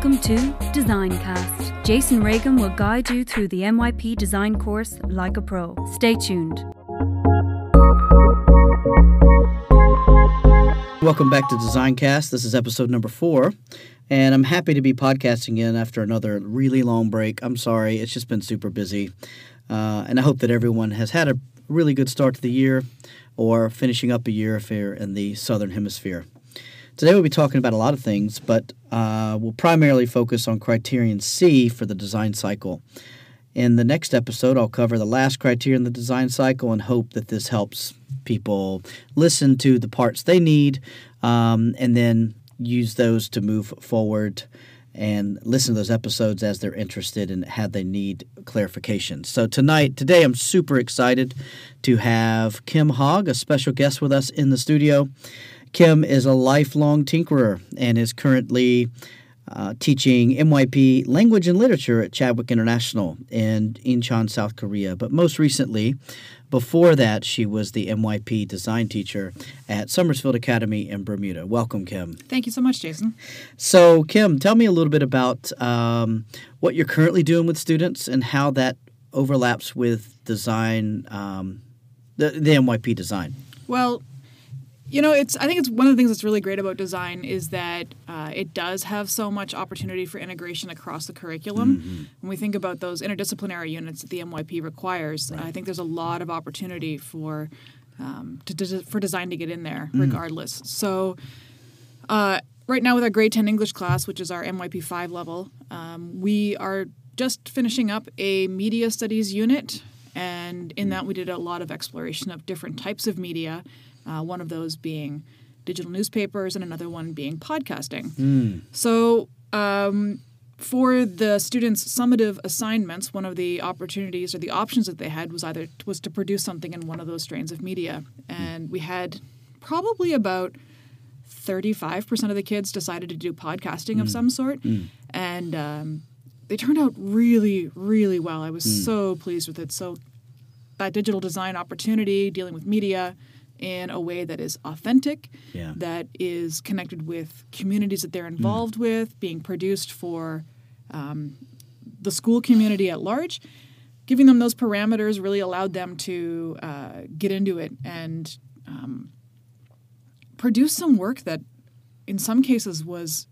Welcome to Designcast. Jason Reagin will guide you through the MYP design course like a pro. Stay tuned. Welcome back to Designcast. This is episode number four, and I'm happy to be podcasting in after another really long break. I'm sorry, it's just been super busy, uh, and I hope that everyone has had a really good start to the year or finishing up a year if you're in the southern hemisphere. Today we'll be talking about a lot of things, but uh, we'll primarily focus on criterion C for the design cycle. In the next episode, I'll cover the last criteria in the design cycle and hope that this helps people listen to the parts they need um, and then use those to move forward and listen to those episodes as they're interested and how they need clarification. So tonight, today, I'm super excited to have Kim Hogg, a special guest with us in the studio. Kim is a lifelong tinkerer and is currently uh, teaching MYP language and literature at Chadwick International in Incheon, South Korea. But most recently, before that, she was the MYP design teacher at Somersfield Academy in Bermuda. Welcome, Kim. Thank you so much, Jason. So, Kim, tell me a little bit about um, what you're currently doing with students and how that overlaps with design, um, the, the MYP design. Well, you know, it's. I think it's one of the things that's really great about design is that uh, it does have so much opportunity for integration across the curriculum. Mm-hmm. When we think about those interdisciplinary units that the MYP requires, Right. I think there's a lot of opportunity for um, to, to, for design to get in there, Mm. regardless. So. Uh, right now, with our grade 10 English class, which is our MYP 5 level, um, we are just finishing up a media studies unit. And in that, we did a lot of exploration of different types of media, uh, one of those being digital newspapers, and another one being podcasting. So, um, for the students' summative assignments, one of the opportunities or the options that they had was either was to produce something in one of those strains of media, and we had probably about 35% of the kids decided to do podcasting of some sort. And um, they turned out really, really well. I was so pleased with it. So, that digital design opportunity, dealing with media in a way that is authentic, Yeah. that is connected with communities that they're involved with, being produced for um, the school community at large. Giving them those parameters really allowed them to uh, get into it and um, produce some work that, in some cases, was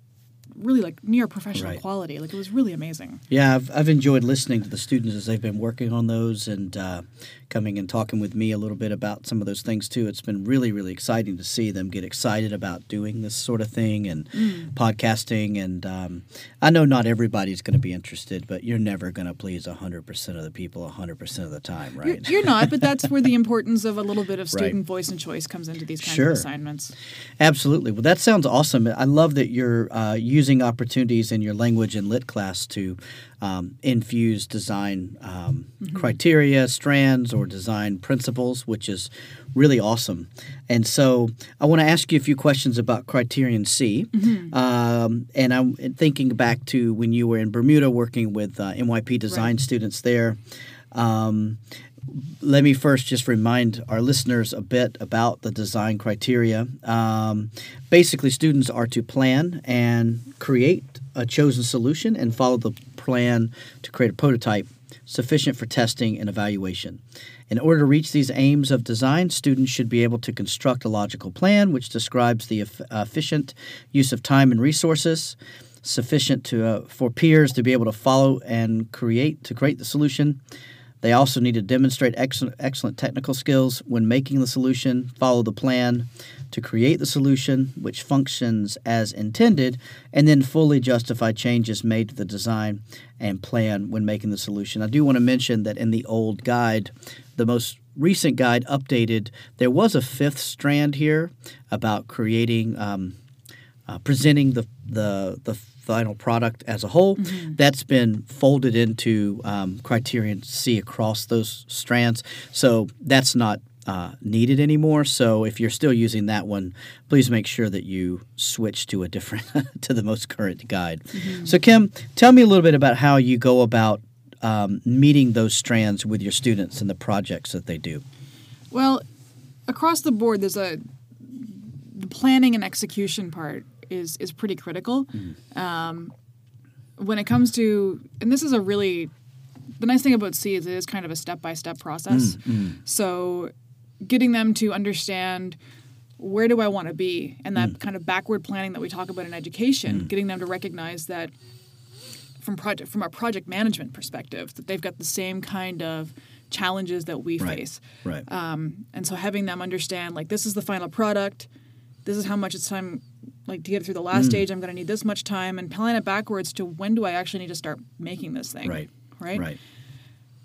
really like near professional Right. quality. Like it was really amazing. Yeah, I've, I've enjoyed listening to the students as they've been working on those and uh, coming and talking with me a little bit about some of those things too. It's been really, really exciting to see them get excited about doing this sort of thing and podcasting. And um, I know not everybody's going to be interested, but you're never going to please 100% of the people 100% of the time, You're, right? you're not, but that's where the importance of a little bit of Right. student voice and choice comes into these kinds Sure. of assignments. Absolutely. Well, that sounds awesome. I love that you're uh, using opportunities in your language and lit class to um, infuse design um, criteria, strands, or design principles, which is really awesome. And so I want to ask you a few questions about Criterion C. Um, and I'm thinking back to when you were in Bermuda working with uh, MYP design Right. students there. Um, let me first just remind our listeners a bit about the design criteria. Um, basically, students are to plan and create a chosen solution and follow the plan to create a prototype sufficient for testing and evaluation. In order to reach these aims of design, students should be able to construct a logical plan which describes the eff- efficient use of time and resources sufficient to, uh, for peers to be able to follow and create to create the solution. They also need to demonstrate excellent, excellent technical skills when making the solution, follow the plan to create the solution, which functions as intended, and then fully justify changes made to the design and plan when making the solution. I do want to mention that in the old guide, the most recent guide updated, there was a fifth strand here about creating. Um, uh, presenting the, the the final product as a whole. That's been folded into um, criterion C across those strands, so that's not uh, needed anymore. So if you're still using that one, please make sure that you switch to a different to the most current guide. So Kim, tell me a little bit about how you go about um, meeting those strands with your students and the projects that they do. Well, across the board, there's a the planning and execution part is is pretty critical. Mm-hmm. Um, when it comes to, and this is a really, the nice thing about C is it is kind of a step by step process. Mm, mm. So getting them to understand where do I want to be and that mm. kind of backward planning that we talk about in education, getting them to recognize that from project from a project management perspective that they've got the same kind of challenges that we Right. face. Right. Um, and so having them understand like this is the final product, this is how much it's time like to get through the last Mm. stage. I'm going to need this much time, and plan it backwards to when do I actually need to start making this thing. right. Right. Right.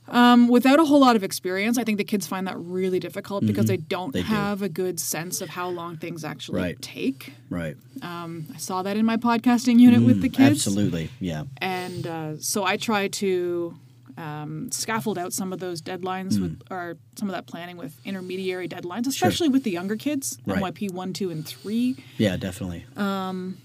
Um, without a whole lot of experience, I think the kids find that really difficult because they don't Mm-hmm. They do. have a good sense of how long things actually Right. take. Right. I saw that in my podcasting unit with the kids. Mm, Absolutely. Yeah. and uh, so I try to um, scaffold out some of those deadlines with, or some of that planning with intermediary deadlines, especially with the younger kids, Right. MYP one, two, and three. Yeah. Definitely. Um,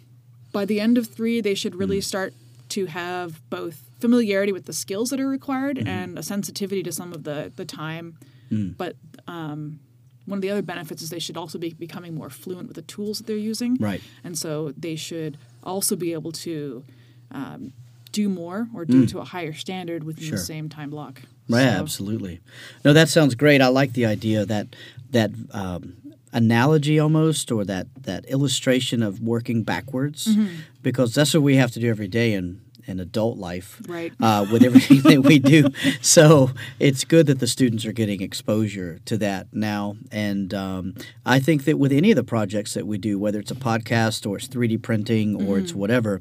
By the end of three, they should Mm. really start to have both familiarity with the skills that are required Mm-hmm. and a sensitivity to some of the the time. Mm. But um, one of the other benefits is they should also be becoming more fluent with the tools that they're using. Right. And so they should also be able to um, do more or do it to a higher standard within Mm. Sure. the same time block. Right, So- absolutely. No, that sounds great. I like the idea that that um, analogy almost, or that that illustration of working backwards, Mm-hmm. because that's what we have to do every day in in adult life, Right. Uh, with everything that we do. So it's good that the students are getting exposure to that now, and um, I think that with any of the projects that we do, whether it's a podcast or it's 3D printing or it's Mm-hmm. whatever,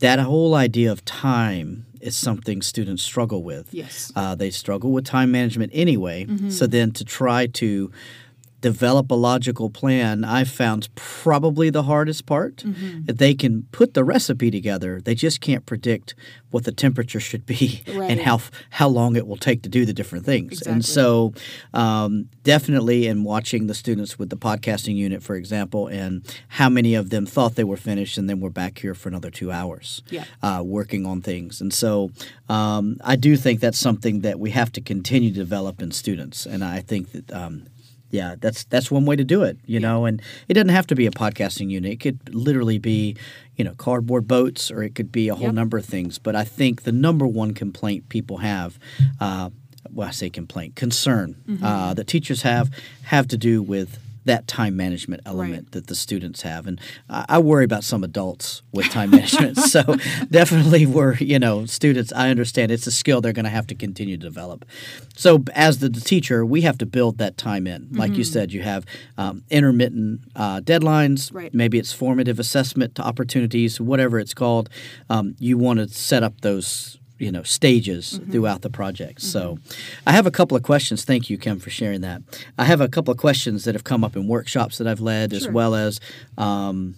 that whole idea of time is something students struggle with. Yes. Uh, they struggle with time management anyway. Mm-hmm. So then to try to develop a logical plan, I've found probably the hardest part. Mm-hmm. They can put the recipe together, they just can't predict what the temperature should be and how how long it will take to do the different things. And so, um, definitely in watching the students with the podcasting unit, for example, and how many of them thought they were finished and then were back here for another two hours Yeah. uh, working on things. And so um, I do think that's something that we have to continue to develop in students. And I think that. Um, yeah, that's that's one way to do it, you know, and it doesn't have to be a podcasting unit. It could literally be, you know, cardboard boats, or it could be a whole Yep. number of things. But I think the number one complaint people have, uh, well, I say complaint, concern Mm-hmm. uh, that teachers have, have to do with that time management element Right. that the students have, and I, I worry about some adults with time management. So definitely, we're you know students. I understand it's a skill they're going to have to continue to develop. So as the, the teacher, we have to build that time in. Like Mm-hmm. you said, you have um, intermittent uh, deadlines. Right. Maybe it's formative assessment opportunities, whatever it's called. Um, you want to set up those you know stages Mm-hmm. throughout the project. So I have a couple of questions. Thank you, Kim, for sharing that. I have a couple of questions that have come up in workshops that I've led, as well as um,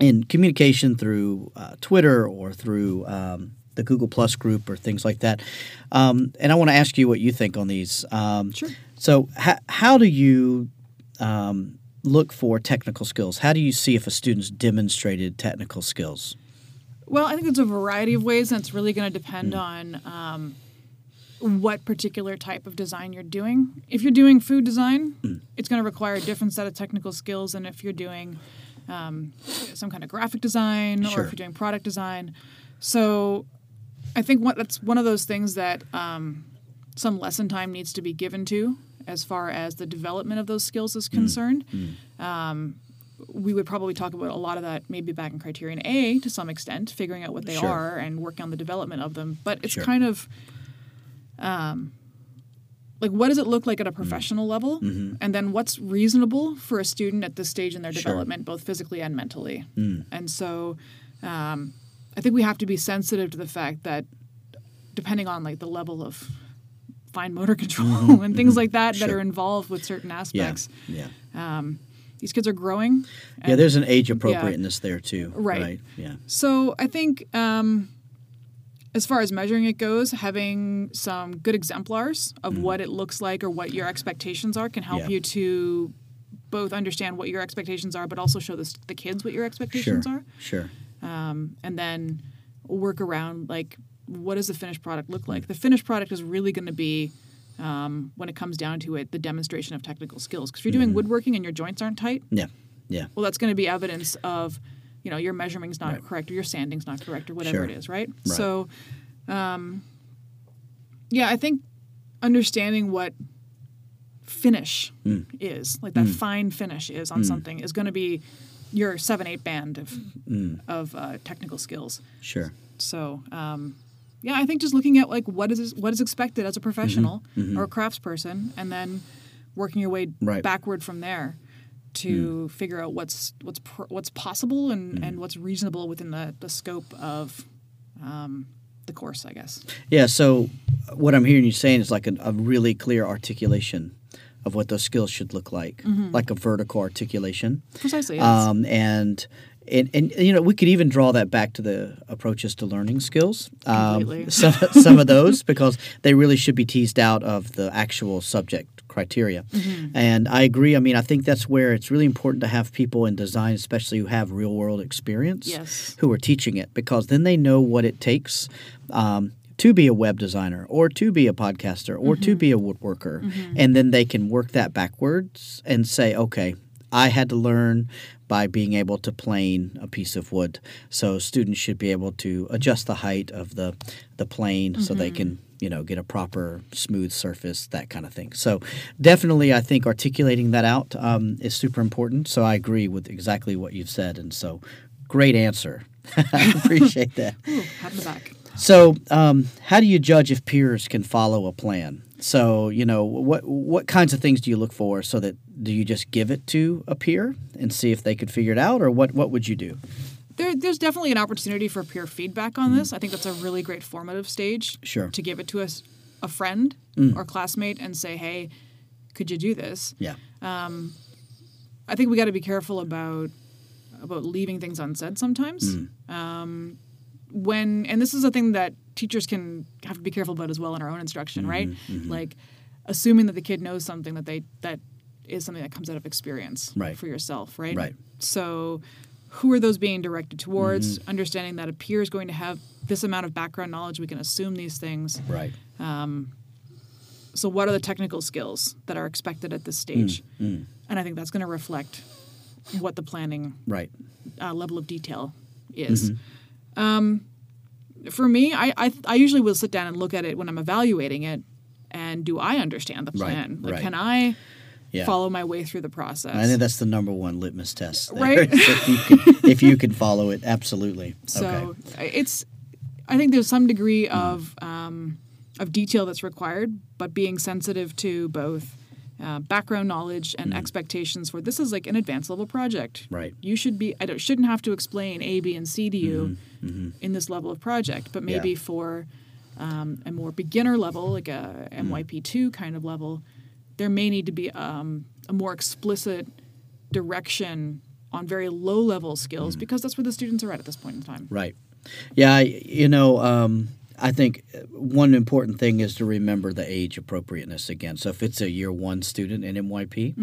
in communication through uh, Twitter or through um, the Google Plus group or things like that. Um, and I want to ask you what you think on these. Um, Sure. So, ha- how do you um, look for technical skills? How do you see if a student's demonstrated technical skills? Well, I think there's a variety of ways, and it's really going to depend Mm. on um, what particular type of design you're doing. If you're doing food design, Mm. it's going to require a different set of technical skills than if you're doing um, some kind of graphic design or if you're doing product design. So, I think what that's one of those things that um, some lesson time needs to be given to as far as the development of those skills is concerned. Um, we would probably talk about a lot of that maybe back in criterion A to some extent, figuring out what they Sure. are and working on the development of them. But it's Sure. kind of um, like what does it look like at a Mm. professional level, Mm-hmm. and then what's reasonable for a student at this stage in their Sure. development, both physically and mentally. Mm. And so, um, I think we have to be sensitive to the fact that depending on like the level of fine motor control and things like that that Mm-hmm. Are involved with certain Yeah, aspects. yeah, Um, these kids are growing. yeah. There's an age appropriateness there too, Right. Yeah, So I think um, as far as measuring it goes, having some good exemplars of what it looks like or what your expectations are can help. Yeah. you to both understand what your expectations are, but also show the, the kids what your sure, expectations are. sure. Um, and then work around like what does the finished product look Mm. like? The finished product is really going to be um, when it comes down to it, the demonstration of technical skills. Because if you're Mm-hmm. doing woodworking and your joints aren't tight, Yeah, yeah, well, that's going to be evidence of, you know your measuring's not Right. correct or your sanding's not correct or whatever Sure. it is, right? Right. So, um, yeah, I think understanding what finish Mm. is, like that fine finish is on something, is going to be your seven eight band of Mm. of uh, technical skills. Sure. So, um, yeah, I think just looking at like what is what is expected as a professional Mm-hmm. or a craftsperson, and then working your way Right. backward from there to figure out what's what's pr- what's possible and, and what's reasonable within the, the scope of um, the course, I guess. Yeah. So what I'm hearing you saying is like a, a really clear articulation of what those skills should look like, like a vertical articulation. Precisely. Yes. Um, and, and and you know we could even draw that back to the approaches to learning skills. Um, some some of those because they really should be teased out of the actual subject criteria. Mm-hmm. And I agree. I mean, I think that's where it's really important to have people in design, especially who have real world experience, Yes. who are teaching it because then they know what it takes. Um, to be a web designer or to be a podcaster or to be a woodworker. And then they can work that backwards and say, okay, I had to learn by being able to plane a piece of wood. So students should be able to adjust the height of the, the plane so they can you know get a proper smooth surface that kind of thing so definitely i think articulating that out um, is super important so i agree with exactly what you've said and so great answer i appreciate that Ooh, pat the back. so, um, how do you judge if peers can follow a plan? So, you know, what what kinds of things do you look for? So that do you just give it to a peer and see if they could figure it out, or what what would you do? There, there's definitely an opportunity for peer feedback on this. I think that's a really great formative stage. Sure. To give it to us, a friend or classmate, and say, "Hey, could you do this?" Yeah, I think we got to be careful about about leaving things unsaid sometimes. Mm. Um, when and this is a thing that teachers can have to be careful about as well in our own instruction, Mm-hmm, right? Like assuming that the kid knows something that they that is something that comes out of experience Right. for yourself, right? Right. So who are those being directed towards? Mm-hmm. Understanding that a peer is going to have this amount of background knowledge, we can assume these things. right. So, what are the technical skills that are expected at this stage? Mm, And I think that's going to reflect what the planning Right. uh, level of detail is. Mm-hmm. Um, for me, I, I I usually will sit down and look at it when I'm evaluating it, and do I understand the Right, plan? Like, right. can I Yeah. follow my way through the process? I think that's the number one litmus test. there. Right. if, you can, if you can follow it, absolutely. So okay. I- it's, I think there's some degree of um, of detail that's required, but being sensitive to both uh, background knowledge and expectations for this is like an advanced level project. Mm. Right. You should be. I don't, shouldn't have to explain A, B, and C to you in this level of project, but maybe Mm-hmm. Yeah. for um, a more beginner level, like a Mm. MYP two kind of level, there may need to be um, a more explicit direction on very low level skills because that's where the students are at at this point in time. Right. Yeah, you know, um, I think one important thing is to remember the age appropriateness again. So if it's a year one student in MYP,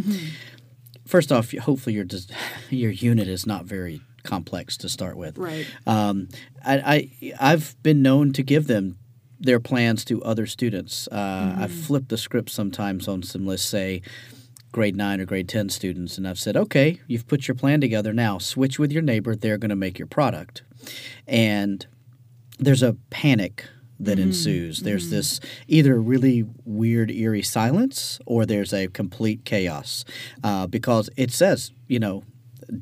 first off, hopefully your your unit is not very complex to start with. Right. Um, I, I I've been known to give them their plans to other students. Uh, I've flipped the script sometimes on some lists, say grade nine or grade ten students, and I've said, okay, you've put your plan together. Now switch with your neighbor. They're going to make your product, and there's a panic that ensues. There's this either really weird, eerie silence, or there's a complete chaos uh, because it says, you know,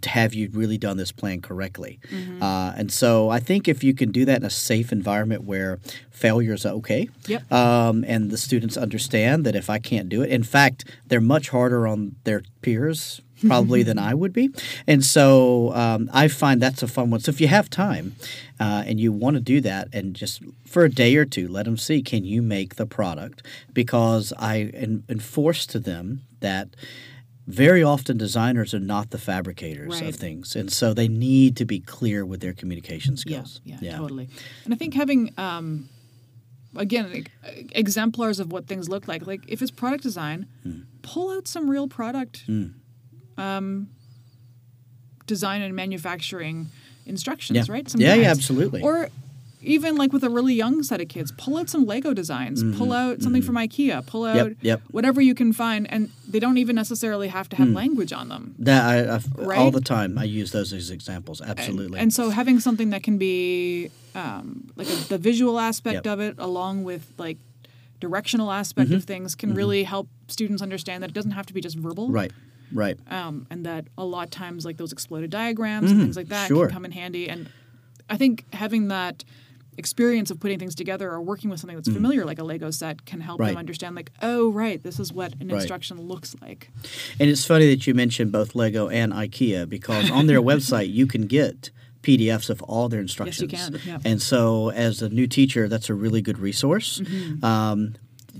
have you really done this plan correctly? Uh, and so I think if you can do that in a safe environment where failures are okay, Yep. um, and the students understand that if I can't do it, in fact, they're much harder on their peers probably than I would be. And so um, I find that's a fun one. So if you have time uh, and you want to do that, and just for a day or two, let them see can you make the product? Because I en- enforce to them that very often designers are not the fabricators Right. of things and so they need to be clear with their communication skills Yeah, yeah, totally. And I think having, um, again, exemplars of what things look like. Like if it's product design, Hmm. pull out some real product um, design and manufacturing instructions, Yeah. right? Some Yeah, yeah, absolutely. Or even like with a really young set of kids, pull out some Lego designs, pull out something from IKEA, pull out Mm-hmm. yep. whatever you can find, and they don't even necessarily have to have language on them. That I, I all Right? the time I use those as examples. Absolutely. And so having something that can be um, like a, the visual aspect Yep. of it, along with like directional aspect Mm-hmm. of things, can really help students understand that it doesn't have to be just verbal. right. Right. um, and that a lot of times like those exploded diagrams and things like that Mm-hmm. sure. can come in handy and i think having that experience of putting things together or working with something that's familiar like a lego set can help Mm. Right. them understand like oh right this is what an Right. instruction looks like And it's funny that you mentioned both Lego and IKEA because on their website you can get PDFs of all their instructions. Yes, you can, yeah. And so, as a new teacher, that's a really good resource. Mm-hmm. Um,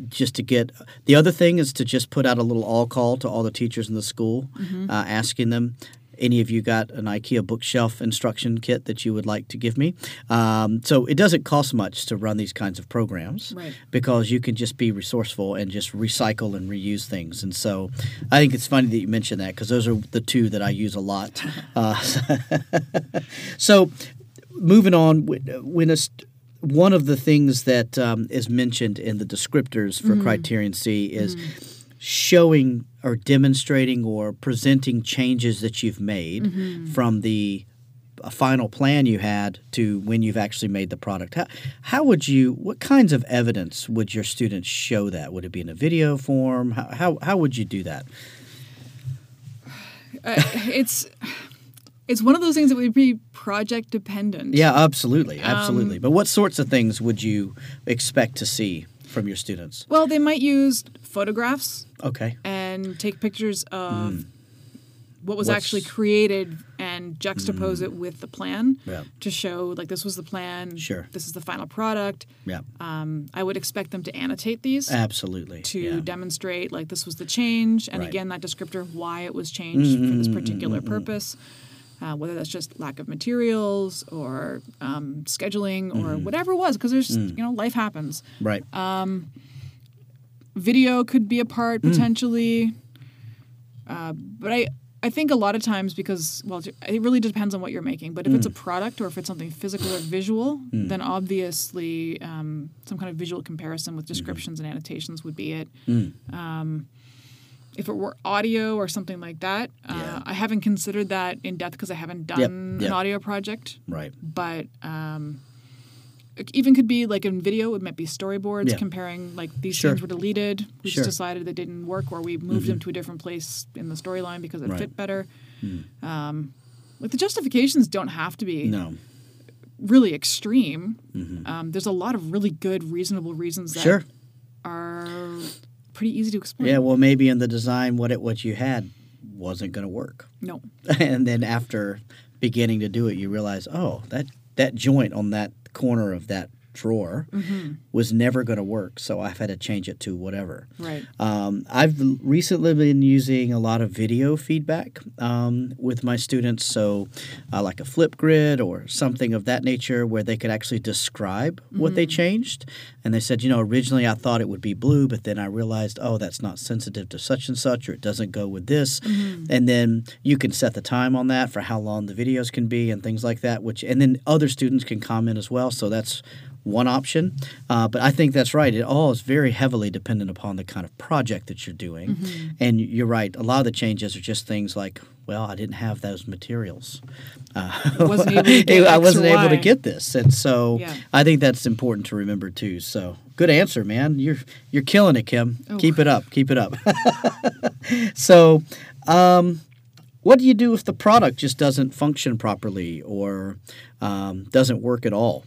just to get the other thing is to just put out a little all call to all the teachers in the school, Mm-hmm. uh, asking them. Any of you got an IKEA bookshelf instruction kit that you would like to give me? Um, so it doesn't cost much to run these kinds of programs Right. because you can just be resourceful and just recycle and reuse things. And so I think it's funny that you mentioned that because those are the two that I use a lot. Uh, so moving on, when when a st- one of the things that um, is mentioned in the descriptors for Criterion C is showing or demonstrating or presenting changes that you've made from the a final plan you had to when you've actually made the product. How, how would you, what kinds of evidence would your students show that? Would it be in a video form? How, how, how would you do that? uh, it's it's one of those things that would be project dependent Yeah, absolutely. Um, Absolutely. but what sorts of things would you expect to see from your students? well they might use photographs Okay. and take pictures of hmm. what was What's- actually created and juxtapose hmm. it with the plan Yeah. to show like this was the plan Sure. this is the final product Yeah. um, i would expect them to annotate these Absolutely. to yeah. demonstrate like this was the change and Right. again that descriptor of why it was changed for this mm-hmm, mm-hmm, particular mm-hmm, purpose uh, whether that's just lack of materials or um, scheduling or whatever it was because there's you know life happens Right. video could be a part Mm. potentially uh, but i i think a lot of times because well it really depends on what you're making but if Mm. it's a product or if it's something physical or visual then obviously um, some kind of visual comparison Mm-hmm. with descriptions and annotations would be it Mm. um, if it were audio or something like that uh, i haven't considered that in depth because i haven't done yep. an audio project right. but um, it even could be like in video it might be storyboards Yeah. comparing like these Sure. scenes were deleted we Sure. Mm-hmm. just decided they didn't work or we moved them to a different place in the storyline because it Right. fit better um, like the justifications don't have to be No. really extreme um, there's a lot of really good reasonable reasons that Mm-hmm. Sure. are pretty easy to explain Yeah. Well, maybe in the design, what it what you had wasn't going to work. no and then after beginning to do it, you realize, oh, that that joint on that corner of that drawer Mm-hmm. was never going to work. So I've had to change it to whatever. right Um, I've recently been using a lot of video feedback um, with my students, so uh, like a flip grid or something of that nature, where they could actually describe what they changed. And they said, you know, originally I thought it would be blue, but then I realized, oh, that's not sensitive to such and such, or it doesn't go with this. And then you can set the time on that for how long the videos can be and things like that. Which, and then other students can comment as well. So that's one option. Uh, but I think that's right. It all is very heavily dependent upon the kind of project that you're doing. And you're right. A lot of the changes are just things like, well, I didn't have those materials. Uh, Wasn't able to get I wasn't able to get this, and so Yeah. I think that's important to remember too. So good answer, man. You're you're killing it, Kim. Oh. Keep it up. Keep it up. so, um, what do you do if the product just doesn't function properly or um, doesn't work at all?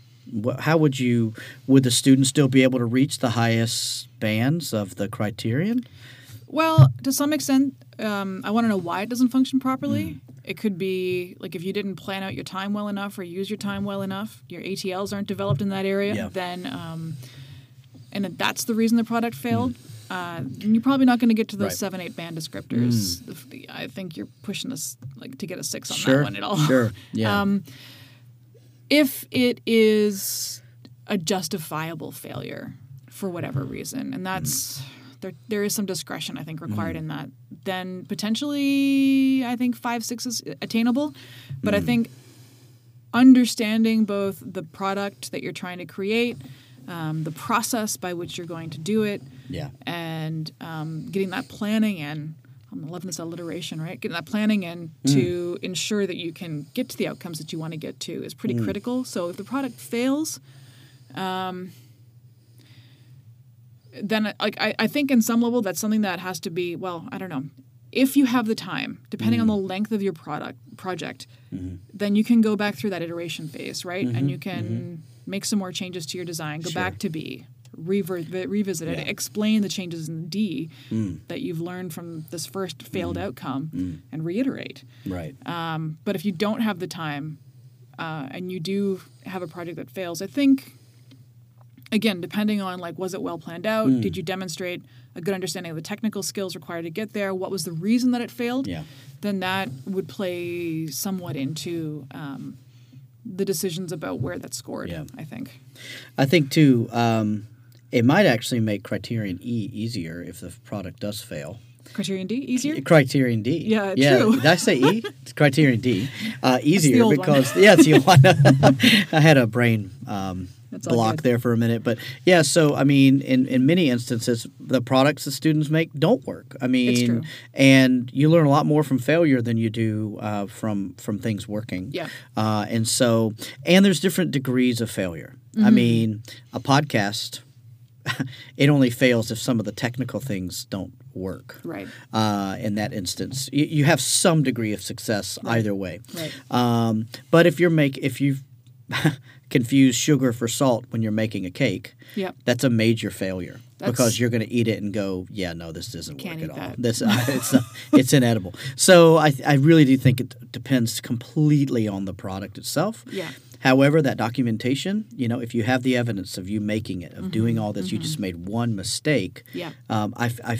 How would you would the student still be able to reach the highest bands of the criterion? Well, to some extent, um, I want to know why it doesn't function properly. Mm. It could be like if you didn't plan out your time well enough or use your time well enough, your ATLs aren't developed in that area, Yeah. then, um, and that's the reason the product failed. Uh, you're probably not going to get to those Mm. Right. Mm. seven, eight band descriptors. The- I think you're pushing us like to get a six on Sure, that one at all. sure, yeah. Um, if it is a justifiable failure for whatever reason, and that's there, there is some discretion I think required in that, then potentially I think five six is attainable. But I think understanding both the product that you're trying to create, um, the process by which you're going to do it, Yeah. and um, getting that planning in. I'm loving this alliteration, right? Getting that planning in to ensure that you can get to the outcomes that you want to get to is pretty critical. So if the product fails, um, then like I, I think in some level that's something that has to be well I don't know. If you have the time depending on the mm-hmm. length of your product project mm-hmm. then you can go back through that iteration phase right? And you mm-hmm. can make some more changes to your design. Go back to B rever- revisit it. Explain the changes in D mm. that you've learned from this first failed mm. outcome mm. and reiterate. Right. um, but if you don't have the time uh, and you do have a project that fails, I think again, depending on like was it well planned out? Hmm. Did you demonstrate a good understanding of the technical skills required to get there? What was the reason that it failed? Yeah. Then that would play somewhat into um, the decisions about where that's scored. Yeah. I think. I think too. Um, it might actually make Criterion E easier if the product does fail. Criterion D easier. Criterion D. Yeah, yeah. true. Did I say E? It's Criterion D. Uh, easier old one. because yeah, it's the old one. I had a brain um, That's block there for a minute, but yeah. So I mean, in in many instances, the products the students make don't work. I mean, and you learn a lot more from failure than you do uh, from from things working. Yeah. Uh, and so, and there's different degrees of failure. I Mm-hmm. mean, a podcast. it only fails if some of the technical things don't work Right. uh, in that instance. You, you have some degree of success either way. Right. Um, but if you're make if you confuse sugar for salt when you're making a cake, Yep. that's a major failure That's- because you're going to eat it and go, yeah, no, this doesn't work at all. that. This uh, it's not, it's inedible. So I I really do think it depends completely on the product itself. Yeah. However, that documentation, you know, if you have the evidence of you making it, of doing all this, you just made one mistake. Mm-hmm. Yeah. Um, I, I,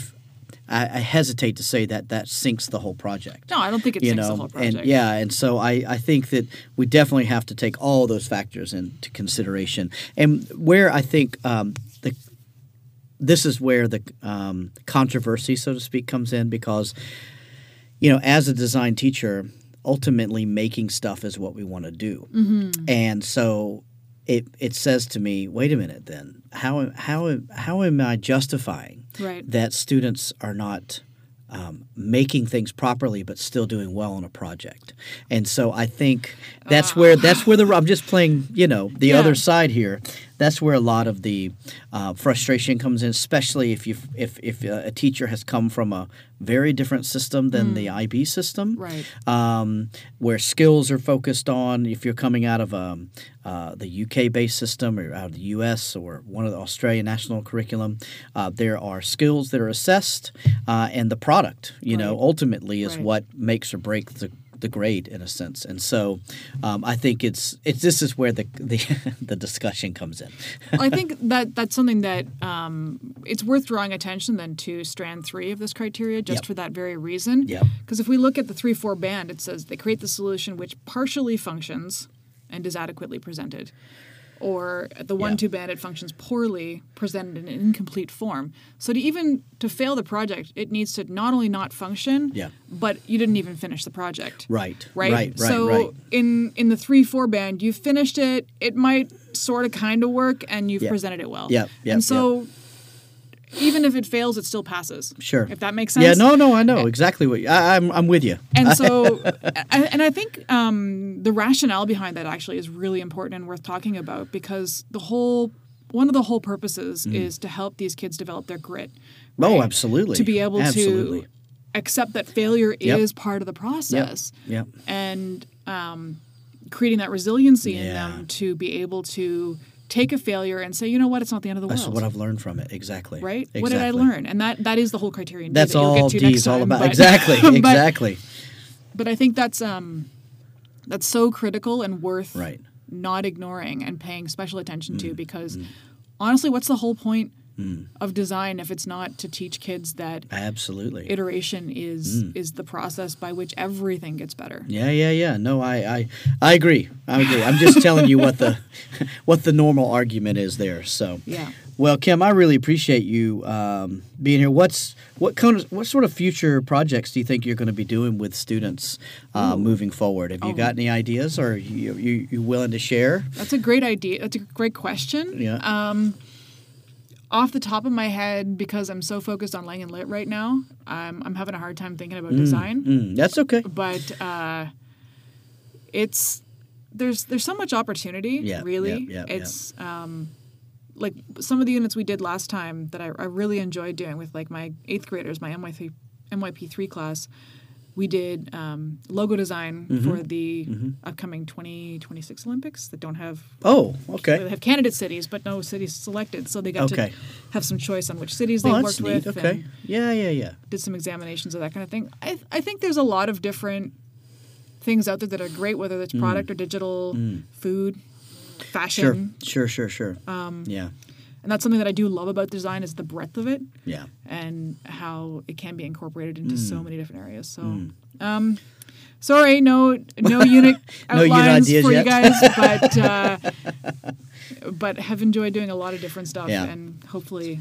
I I hesitate to say that that sinks the whole project No, I don't think it you sinks know, the whole project. and yeah, and so I, I think that we definitely have to take all those factors into consideration. And where I think um, the this is where the um, controversy, so to speak, comes in because you know, as a design teacher, ultimately making stuff is what we want to do, Mm-hmm. and so. It, it says to me, wait a minute. Then how how how am I justifying Right. that students are not um, making things properly but still doing well on a project and so i think that's where that's where the i'm just playing you know the Yeah. other side here that's where a lot of the uh, frustration comes in especially if you if if uh, a teacher has come from a very different system than the ib system Right. um, where skills are focused on if you're coming out of um, uh, the UK based system or out of the US or one of the Australian national curriculum, uh, there are skills that are assessed, uh, and the product, you know, ultimately is Right. what makes or breaks the the grade in a sense, and so um, I think it's it's this is where the the, the discussion comes in. I think that that's something that um, it's worth drawing attention then to strand three of this criteria, just Yep. for that very reason. Yep. Because if we look at the three four band, it says they create the solution which partially functions and is adequately presented. Or the one Yeah. two band, it functions poorly, presented in an incomplete form. So to even to fail the project, it needs to not only not function, Yeah. but you didn't even finish the project Right, right? right, so right. in in the three four band, you finished it. It might sort of kind of work, and you've Yeah. presented it well. Yeah. yeah and so even if it fails, it still passes. Sure, If that makes sense. Yeah, no, no, I know exactly what you, I, I'm. I'm with you. And so, and, and I think um, the rationale behind that actually is really important and worth talking about because the whole one of the whole purposes is to help these kids develop their grit. Mm. Oh, absolutely. To be able Absolutely. to accept that failure Yep. is part of the process. Yep. and um, creating that resiliency in them to be able to take a failure and say, you know what, it's not the end of the world. That's what I've learned from it. Exactly. right? Exactly. What did I learn? And that that is the whole criterion. That's that you'll all get to D next is all about. but- exactly. but- exactly. But I think that's um, that's so critical and worth Right. not ignoring and paying special attention Mm, to because honestly, what's the whole point of design if it's not to teach kids that Absolutely. iteration is is the process by which everything gets better. Yeah, yeah, yeah. No, I, I, I agree. I agree. I'm just telling you what the, what the normal argument is there. So, Yeah. Well, Kim, I really appreciate you um, being here. What's what kind of what sort of future projects do you think you're going to be doing with students uh, moving forward? Have you Oh. got any ideas, or you, you you willing to share? That's a great idea. That's a great question. Yeah. Um, off the top of my head, because I'm so focused on Lang and Lit right now, I'm, I'm having a hard time thinking about design. Mm, that's okay. But uh, it's there's there's so much opportunity. Yeah, really. yeah, yeah, it's um, like some of the units we did last time that I, I really enjoyed doing with like my eighth graders, my MYP MYP three class. We did um, logo design Mm-hmm. for the upcoming 2026 Olympics that don't have Oh, okay they have candidate cities, but no cities selected. So they got Okay. to have some choice on which cities they Oh, worked that's neat. with. Okay. and Yeah, yeah, yeah. did some examinations of that kind of thing. I, I think there's a lot of different things out there that are great, whether it's product or digital, food, Sure, fashion. sure, sure, sure. Um, yeah, And that's something that I do love about design is the breadth of it yeah. and how it can be incorporated into Mm. so many different areas. So, um, sorry, no, no unit No unit outlines ideas for yet. you guys, but uh, but have enjoyed doing a lot of different stuff, Yeah. and hopefully,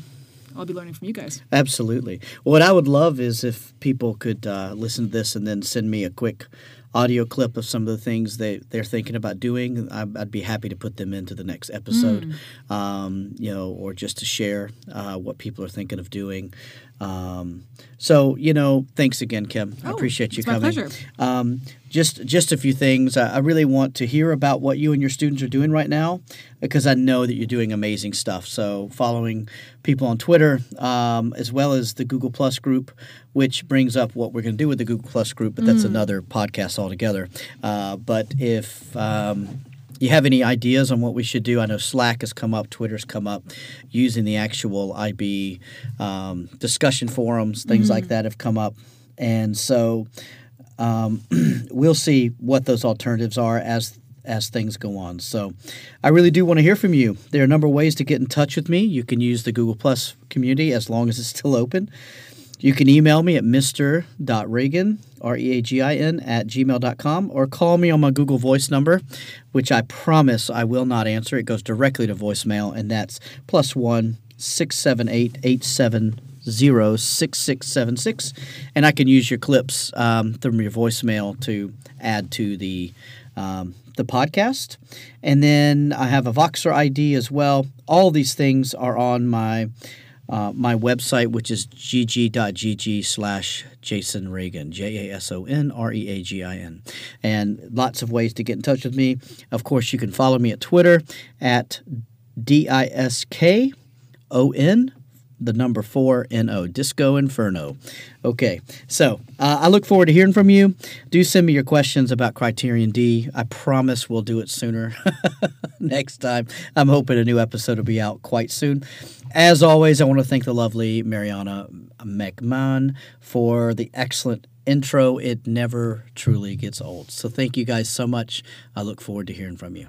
I'll be learning from you guys. Absolutely. What I would love is if people could uh, listen to this and then send me a quick audio clip of some of the things they, they're thinking about doing. I'd, I'd be happy to put them into the next episode, um, you know, or just to share uh, what people are thinking of doing. Um, so, you know, thanks again, Kim. I Oh, appreciate you it's my coming. pleasure. Um, just just a few things. I, I really want to hear about what you and your students are doing right now because I know that you're doing amazing stuff. So following people on Twitter um, as well as the Google Plus group, which brings up what we're going to do with the Google Plus group, but that's another podcast altogether. Uh, but if um, you have any ideas on what we should do? I know Slack has come up, Twitter's come up, using the actual IB um, discussion forums, things like that have come up, and so um, we'll see what those alternatives are as as things go on. So I really do want to hear from you. There are a number of ways to get in touch with me. You can use the Google Plus community as long as it's still open. You can email me at mr.reagin, R E A G I N, at gmail.com, or call me on my Google Voice number, which I promise I will not answer. It goes directly to voicemail, and that's plus one 678 870 6676. And I can use your clips um, from your voicemail to add to the. Um, the podcast, and then I have a Voxer ID as well. All these things are on my uh, my website, which is gg.gg slash Jason Reagin, J A S O N R E A G I N. And lots of ways to get in touch with me. Of course, you can follow me at Twitter at D I S K O N, the number four N O, Disco Inferno. Okay, so uh, I look forward to hearing from you. Do send me your questions about Criterion D. I promise we'll do it sooner next time. I'm hoping a new episode will be out quite soon. As always, I want to thank the lovely Mariana McMahon for the excellent intro. It never truly gets old. So thank you guys so much. I look forward to hearing from you.